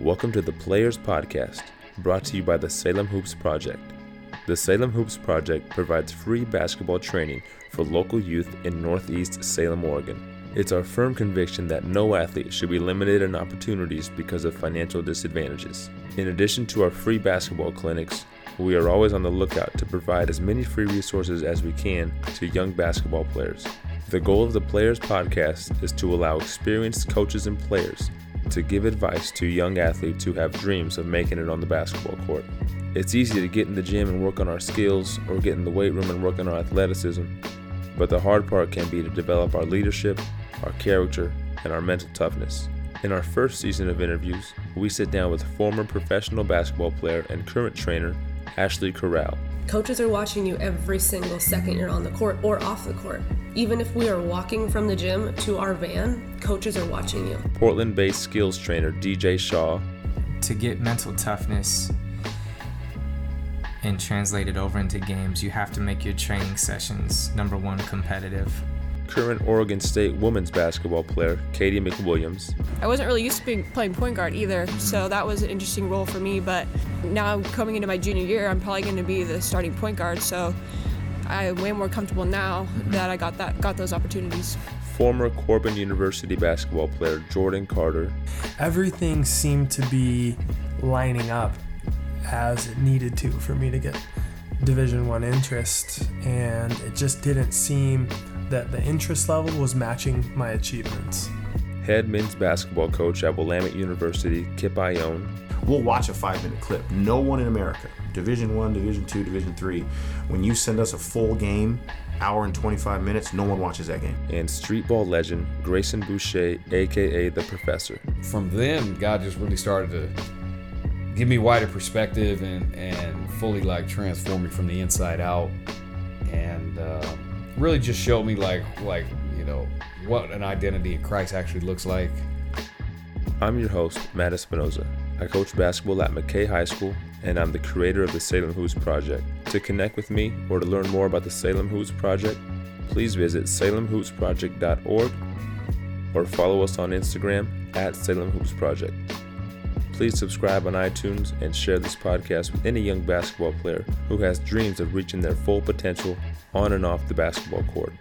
Welcome to the Players Podcast, brought to you by the Salem Hoops Project. The Salem Hoops Project provides free basketball training for local youth in Northeast Salem, Oregon. It's our firm conviction that no athlete should be limited in opportunities because of financial disadvantages. In addition to our free basketball clinics, we are always on the lookout to provide as many free resources as we can to young basketball players. The goal of the Players Podcast is to allow experienced coaches and players to give advice to young athletes who have dreams of making it on the basketball court. It's easy to get in the gym and work on our skills or get in the weight room and work on our athleticism, but the hard part can be to develop our leadership, our character, and our mental toughness. In our first season of interviews, we sit down with former professional basketball player and current trainer Ashley Corral. Coaches are watching you every single second you're on the court or off the court. Even if we are walking from the gym to our van, coaches are watching you. Portland based skills trainer DJ Shaw. To get mental toughness and translate it over into games, you have to make your training sessions number one competitive. Current Oregon State women's basketball player Katie McWilliams. I wasn't really used to being, playing point guard either, so that was an interesting role for me. But now coming into my junior year, I'm probably going to be the starting point guard. So I'm way more comfortable now that I got that got those opportunities. Former Corban University basketball player Jordan Carter. Everything seemed to be lining up as it needed to for me to get Division One interest, and it just didn't seem that the interest level was matching my achievements. Head men's basketball coach at Willamette University, Kip Ioane. We'll watch a five-minute clip. No one in America, Division One, Division Two, Division Three, when you send us a full game, hour and 25 minutes, no one watches that game. And street ball legend Grayson Boucher, aka the Professor. From then, God just really started to give me wider perspective and and fully like transform me from the inside out, and uh, really just showed me like like you know what an identity in Christ actually looks like. I'm your host, Matt Espinoza. I coach basketball at McKay High School, and I'm the creator of the Salem Hoops Project. To connect with me or to learn more about the Salem Hoops Project, please visit salemhoopsproject.org or follow us on Instagram at Salem Hoops Project. Please subscribe on iTunes and share this podcast with any young basketball player who has dreams of reaching their full potential on and off the basketball court.